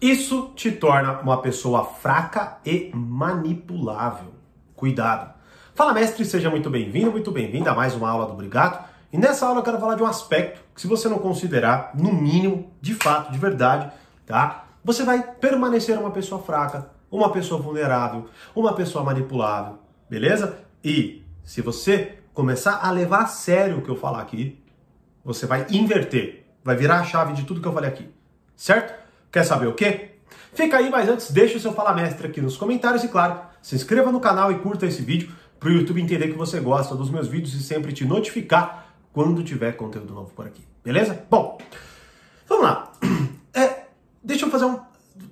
Isso te torna uma pessoa fraca e manipulável. Cuidado. Fala, mestre, seja muito bem-vindo, muito bem-vinda a mais uma aula do Brigato. E nessa aula eu quero falar de um aspecto que, se você não considerar, no mínimo, de fato, de verdade, tá? Você vai permanecer uma pessoa fraca, uma pessoa vulnerável, uma pessoa manipulável, beleza? E se você começar a levar a sério o que eu falar aqui, você vai inverter, vai virar a chave de tudo que eu falei aqui, certo? Quer saber o quê? Fica aí, mas antes deixa o seu Fala Mestre aqui nos comentários e claro, se inscreva no canal e curta esse vídeo para o YouTube entender que você gosta dos meus vídeos e sempre te notificar quando tiver conteúdo novo por aqui, beleza? Bom, vamos lá. É, deixa eu fazer um...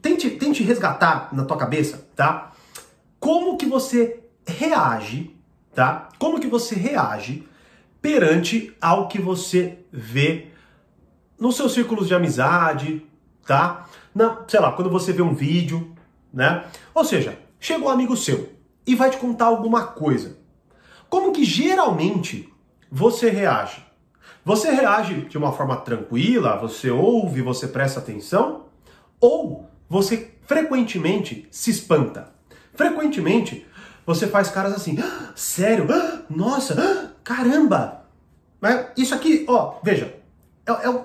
Tente, tente resgatar na tua cabeça, tá? Como que você reage, tá? Como que você reage perante ao que você vê nos seus círculos de amizade, tá? Na, sei lá, quando você vê um vídeo, né? Ou seja, chega um amigo seu e vai te contar alguma coisa. Como que geralmente você reage? Você reage de uma forma tranquila, você ouve, você presta atenção? Ou você frequentemente se espanta? Frequentemente você faz caras assim, ah, sério? Ah, nossa, ah, caramba! Mas isso aqui, ó, veja, é, é,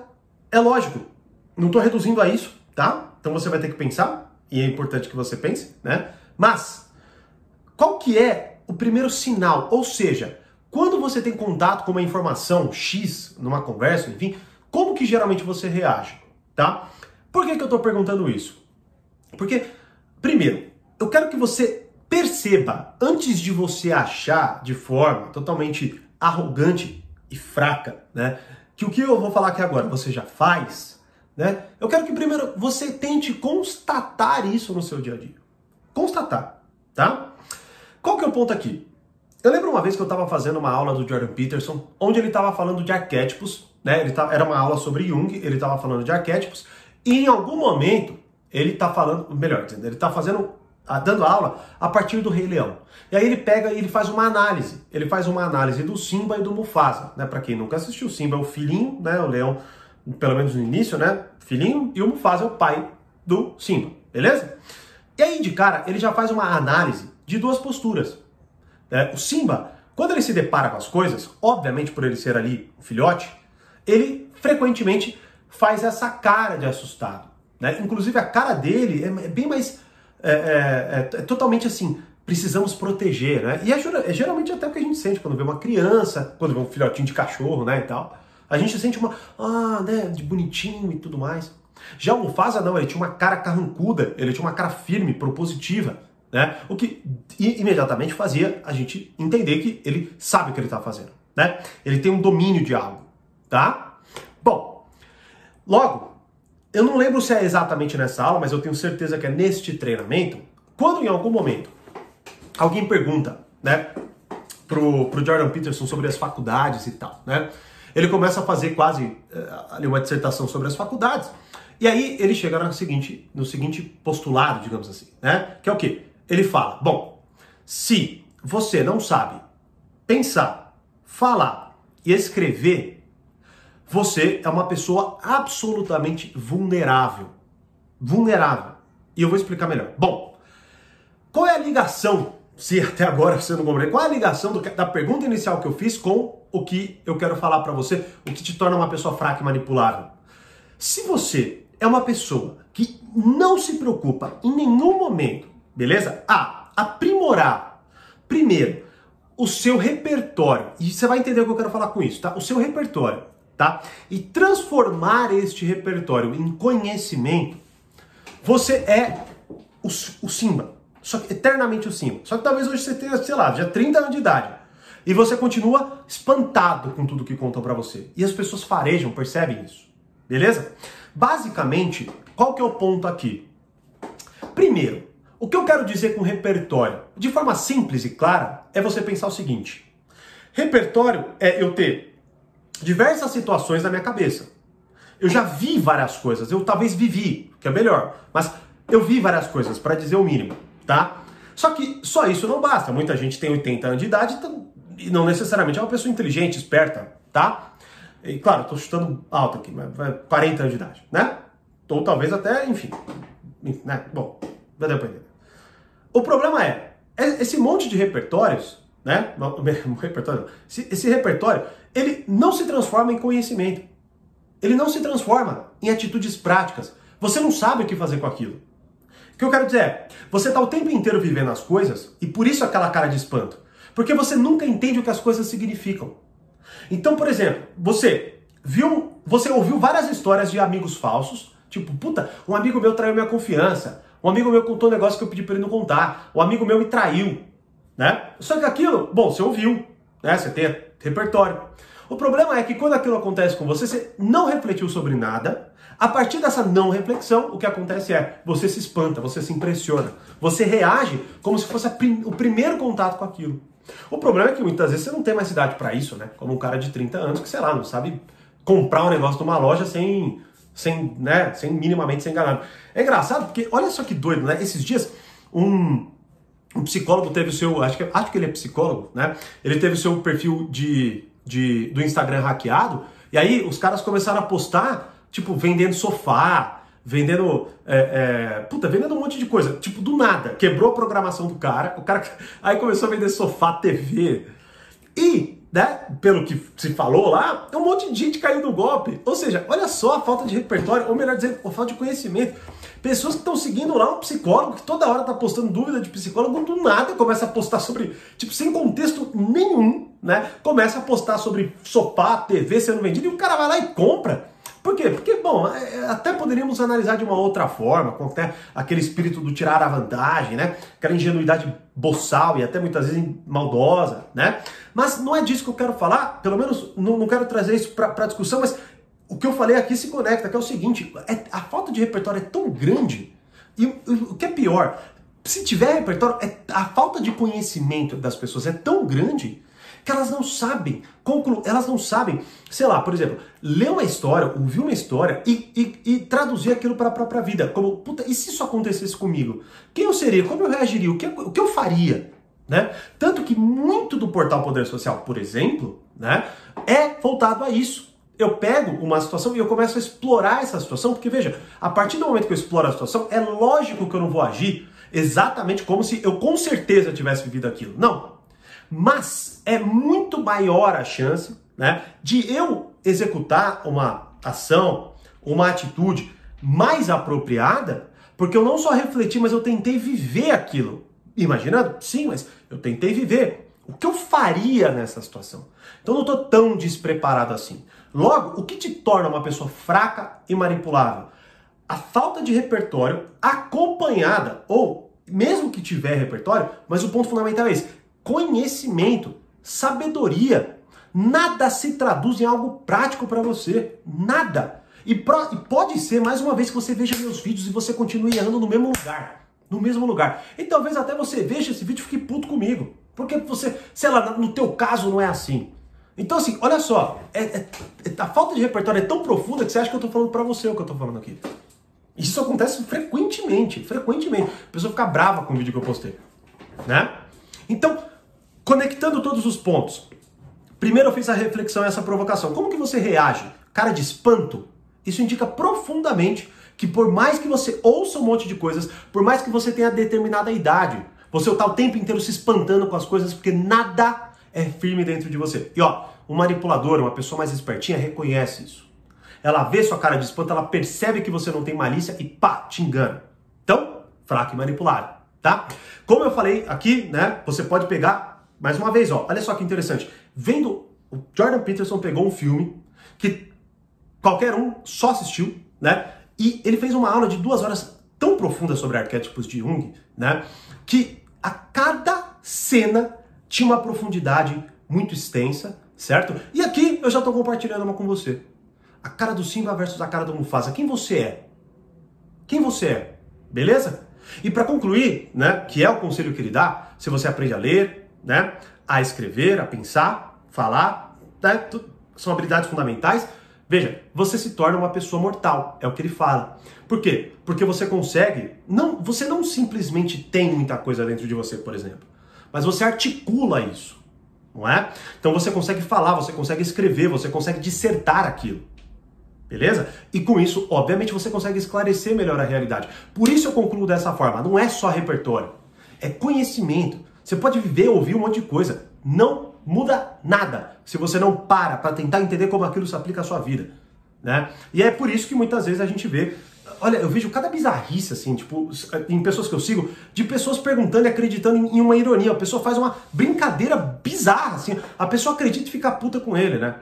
é lógico, não estou reduzindo a isso, tá? Então você vai ter que pensar, e é importante que você pense, né? Mas, qual que é o primeiro sinal? Ou seja, quando você tem contato com uma informação X, numa conversa, enfim, como que geralmente você reage, tá? Por que, que eu estou perguntando isso? Porque, primeiro, eu quero que você perceba, antes de você achar de forma totalmente arrogante e fraca, né? Que o que eu vou falar aqui agora você já faz, né? Eu quero que primeiro você tente constatar isso no seu dia a dia. Constatar, tá? Qual que é o ponto aqui? Eu lembro uma vez que eu estava fazendo uma aula do Jordan Peterson, onde ele estava falando de arquétipos, né? Ele tava, era uma aula sobre Jung, ele estava falando de arquétipos, e em algum momento ele está falando, melhor dizendo, ele está fazendo, dando aula a partir do Rei Leão. E aí ele pega e ele faz uma análise. Ele faz uma análise do Simba e do Mufasa, né? Para quem nunca assistiu, Simba é o filhinho, né? O leão pelo menos no início, né? Filhinho, e o Mufasa é o pai do Simba, beleza? E aí, de cara, ele já faz uma análise de duas posturas. Né? O Simba, quando ele se depara com as coisas, obviamente por ele ser ali um filhote, ele frequentemente faz essa cara de assustado. Né? Inclusive a cara dele é, é bem mais. É, é, é, totalmente assim, precisamos proteger, né? E é, é, geralmente até o que a gente sente quando vê uma criança, quando vê um filhotinho de cachorro, né, e tal. A gente sente uma, ah, né, de bonitinho e tudo mais. Já o Mufasa não, ele tinha uma cara carrancuda, ele tinha uma cara firme, propositiva, né? O que imediatamente fazia a gente entender que ele sabe o que ele está fazendo, né? Ele tem um domínio de algo, tá? Bom, logo, eu não lembro se é exatamente nessa aula, mas eu tenho certeza que é neste treinamento, quando em algum momento alguém pergunta, né, pro, pro Jordan Peterson sobre as faculdades e tal, né? Ele começa a fazer quase uh, ali uma dissertação sobre as faculdades. E aí ele chega no seguinte, no seguinte postulado, digamos assim, né? Que é o quê? Ele fala: bom, se você não sabe pensar, falar e escrever, você é uma pessoa absolutamente vulnerável. Vulnerável. E eu vou explicar melhor. Bom, qual é a ligação, se até agora você não compreende, qual é a ligação do, da pergunta inicial que eu fiz com o que eu quero falar para você, o que te torna uma pessoa fraca e manipulável. Se você é uma pessoa que não se preocupa em nenhum momento, beleza? A aprimorar primeiro o seu repertório. E você vai entender o que eu quero falar com isso, tá? O seu repertório, tá? E transformar este repertório em conhecimento. Você é o, o Simba. Só que eternamente o. Só que talvez hoje você tenha, sei lá, já 30 anos de idade. E você continua espantado com tudo que contam para você. E as pessoas farejam, percebem isso. Beleza? Basicamente, qual que é o ponto aqui? Primeiro, o que eu quero dizer com repertório, de forma simples e clara, é você pensar o seguinte: repertório é eu ter diversas situações na minha cabeça. Eu já vi várias coisas, eu talvez vivi, que é melhor, mas eu vi várias coisas, para dizer o mínimo, tá? Só que só isso não basta. Muita gente tem 80 anos de idade, então e não necessariamente é uma pessoa inteligente, esperta, tá? E claro, estou chutando alto aqui, mas 40 anos de idade, né? Ou talvez até, enfim, né? Bom, vai entender. O problema é, é, esse monte de repertórios, né? repertório, esse, esse repertório, ele não se transforma em conhecimento. Ele não se transforma em atitudes práticas. Você não sabe o que fazer com aquilo. O que eu quero dizer é, você está o tempo inteiro vivendo as coisas e por isso aquela cara de espanto. Porque você nunca entende o que as coisas significam. Então, por exemplo, você viu, você ouviu várias histórias de amigos falsos, tipo, puta, um amigo meu traiu minha confiança, um amigo meu contou um negócio que eu pedi para ele não contar, um amigo meu me traiu, né? Só que aquilo, bom, você ouviu, né? Você tem repertório. O problema é que quando aquilo acontece com você, você não refletiu sobre nada. A partir dessa não reflexão, o que acontece é você se espanta, você se impressiona, você reage como se fosse prim o primeiro contato com aquilo. O problema é que muitas vezes você não tem mais idade para isso, né? Como um cara de 30 anos que, sei lá, não sabe comprar um negócio numa loja sem, sem, né, sem minimamente ser enganado. É engraçado porque, olha só que doido, né? Esses dias, um, um psicólogo teve o seu, acho que, acho que ele é psicólogo, né? Ele teve o seu perfil de, de, do Instagram hackeado, e aí os caras começaram a postar, tipo, vendendo sofá, vendendo. É, é, puta, vendendo um monte de coisa. Tipo, do nada. Quebrou a programação do cara. O cara aí começou a vender sofá, TV. E, né, pelo que se falou lá, um monte de gente caiu no golpe. Ou seja, olha só a falta de repertório, ou melhor dizendo, a falta de conhecimento. Pessoas que estão seguindo lá um psicólogo que toda hora tá postando dúvida de psicólogo, do nada começa a postar sobre, tipo, sem contexto nenhum, né? Começa a postar sobre sofá, TV sendo vendido e o cara vai lá e compra. Por quê? Porque, bom, é, é, até poderíamos analisar de uma outra forma, com até aquele espírito do tirar a vantagem, né? Aquela ingenuidade boçal e até muitas vezes maldosa, né? Mas não é disso que eu quero falar, pelo menos não, não quero trazer isso para discussão, mas o que eu falei aqui se conecta, que é o seguinte, é, a falta de repertório é tão grande, e o que é pior, se tiver repertório, é, a falta de conhecimento das pessoas é tão grande que elas não sabem, conclu elas não sabem, sei lá, por exemplo, ler uma história, ouvir uma história e, e, e traduzir aquilo para a própria vida. Como, puta, e se isso acontecesse comigo? Quem eu seria? Como eu reagiria? O que, o que eu faria? Né? Tanto que muito do portal Poder Social, por exemplo, né, é voltado a isso. Eu pego uma situação e eu começo a explorar essa situação, porque veja, a partir do momento que eu exploro a situação, é lógico que eu não vou agir exatamente como se eu com certeza tivesse vivido aquilo. Não, mas é muito maior a chance né, de eu executar uma ação, uma atitude mais apropriada, porque eu não só refleti, mas eu tentei viver aquilo. Imaginando? Sim, mas eu tentei viver. O que eu faria nessa situação? Então eu não estou tão despreparado assim. Logo, o que te torna uma pessoa fraca e manipulável? A falta de repertório acompanhada, ou mesmo que tiver repertório, mas o ponto fundamental é esse: conhecimento, sabedoria. Nada se traduz em algo prático para você. Nada. E, pro, e, pode ser, mais uma vez, que você veja meus vídeos e você continue errando no mesmo lugar. No mesmo lugar. E talvez até você veja esse vídeo e fique puto comigo. Porque você, sei lá, no teu caso não é assim. Então, assim, olha só, é, é, a falta de repertório é tão profunda que você acha que eu tô falando para você o que eu tô falando aqui. Isso acontece frequentemente, frequentemente. A pessoa fica brava com o vídeo que eu postei, né? Então, Conectando todos os pontos. Primeiro eu fiz a reflexão essa provocação. Como que você reage? Cara de espanto? Isso indica profundamente que por mais que você ouça um monte de coisas, por mais que você tenha determinada idade, você está o tempo inteiro se espantando com as coisas porque nada é firme dentro de você. E ó, um manipulador, uma pessoa mais espertinha, reconhece isso. Ela vê sua cara de espanto, ela percebe que você não tem malícia e pá, te engana. Então, fraco e manipulado, tá? Como eu falei aqui, né, você pode pegar mais uma vez, ó, olha só que interessante. Vendo, o Jordan Peterson pegou um filme que qualquer um só assistiu, né? E ele fez uma aula de duas horas tão profunda sobre arquétipos de Jung, né? Que a cada cena tinha uma profundidade muito extensa, certo? E aqui eu já estou compartilhando uma com você. A cara do Simba versus a cara do Mufasa. Quem você é? Quem você é? Beleza? E para concluir, né, que é o conselho que ele dá, se você aprende a ler, né? A escrever, a pensar, falar, né? são habilidades fundamentais. Veja, você se torna uma pessoa mortal, é o que ele fala. Por quê? Porque você consegue, não, você não simplesmente tem muita coisa dentro de você, por exemplo, mas você articula isso, não é? Então você consegue falar, você consegue escrever, você consegue dissertar aquilo. Beleza? E com isso, obviamente, você consegue esclarecer melhor a realidade. Por isso eu concluo dessa forma: não é só repertório, é conhecimento. Você pode viver, ouvir um monte de coisa. Não muda nada se você não para para tentar entender como aquilo se aplica à sua vida. Né? E é por isso que muitas vezes a gente vê. Olha, eu vejo cada bizarrice, assim, tipo, em pessoas que eu sigo, de pessoas perguntando e acreditando em, uma ironia. A pessoa faz uma brincadeira bizarra, assim. A pessoa acredita e fica puta com ele, né?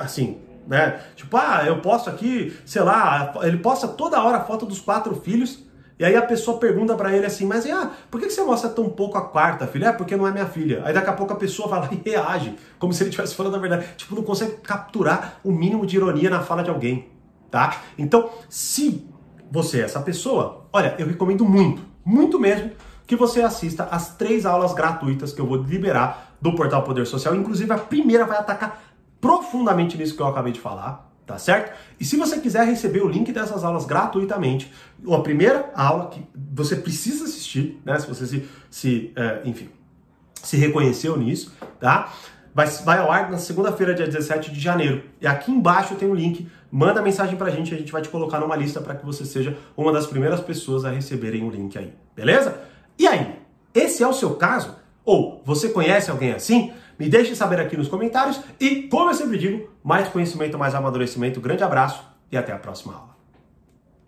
Assim, né? Tipo, ah, eu posto aqui, sei lá, ele posta toda hora a foto dos quatro filhos e aí a pessoa pergunta para ele assim, mas ah, por que você mostra tão pouco a quarta filha? É porque não é minha filha. Aí daqui a pouco a pessoa vai lá e reage, como se ele estivesse falando a verdade. Tipo, não consegue capturar o mínimo de ironia na fala de alguém, tá? Então, se você é essa pessoa, olha, eu recomendo muito, muito mesmo, que você assista as três aulas gratuitas que eu vou liberar do Portal Poder Social. Inclusive, a primeira vai atacar profundamente nisso que eu acabei de falar tá certo? E se você quiser receber o link dessas aulas gratuitamente, a primeira aula que você precisa assistir, né? Se você se, se é, enfim, se reconheceu nisso, tá? Vai, vai ao ar na segunda-feira, dia 17 de janeiro. E aqui embaixo tem um link. Manda mensagem pra gente, a gente vai te colocar numa lista para que você seja uma das primeiras pessoas a receberem o link aí, beleza? E aí, esse é o seu caso? Ou você conhece alguém assim? Me deixe saber aqui nos comentários e, como eu sempre digo, mais conhecimento, mais amadurecimento. Grande abraço e até a próxima aula.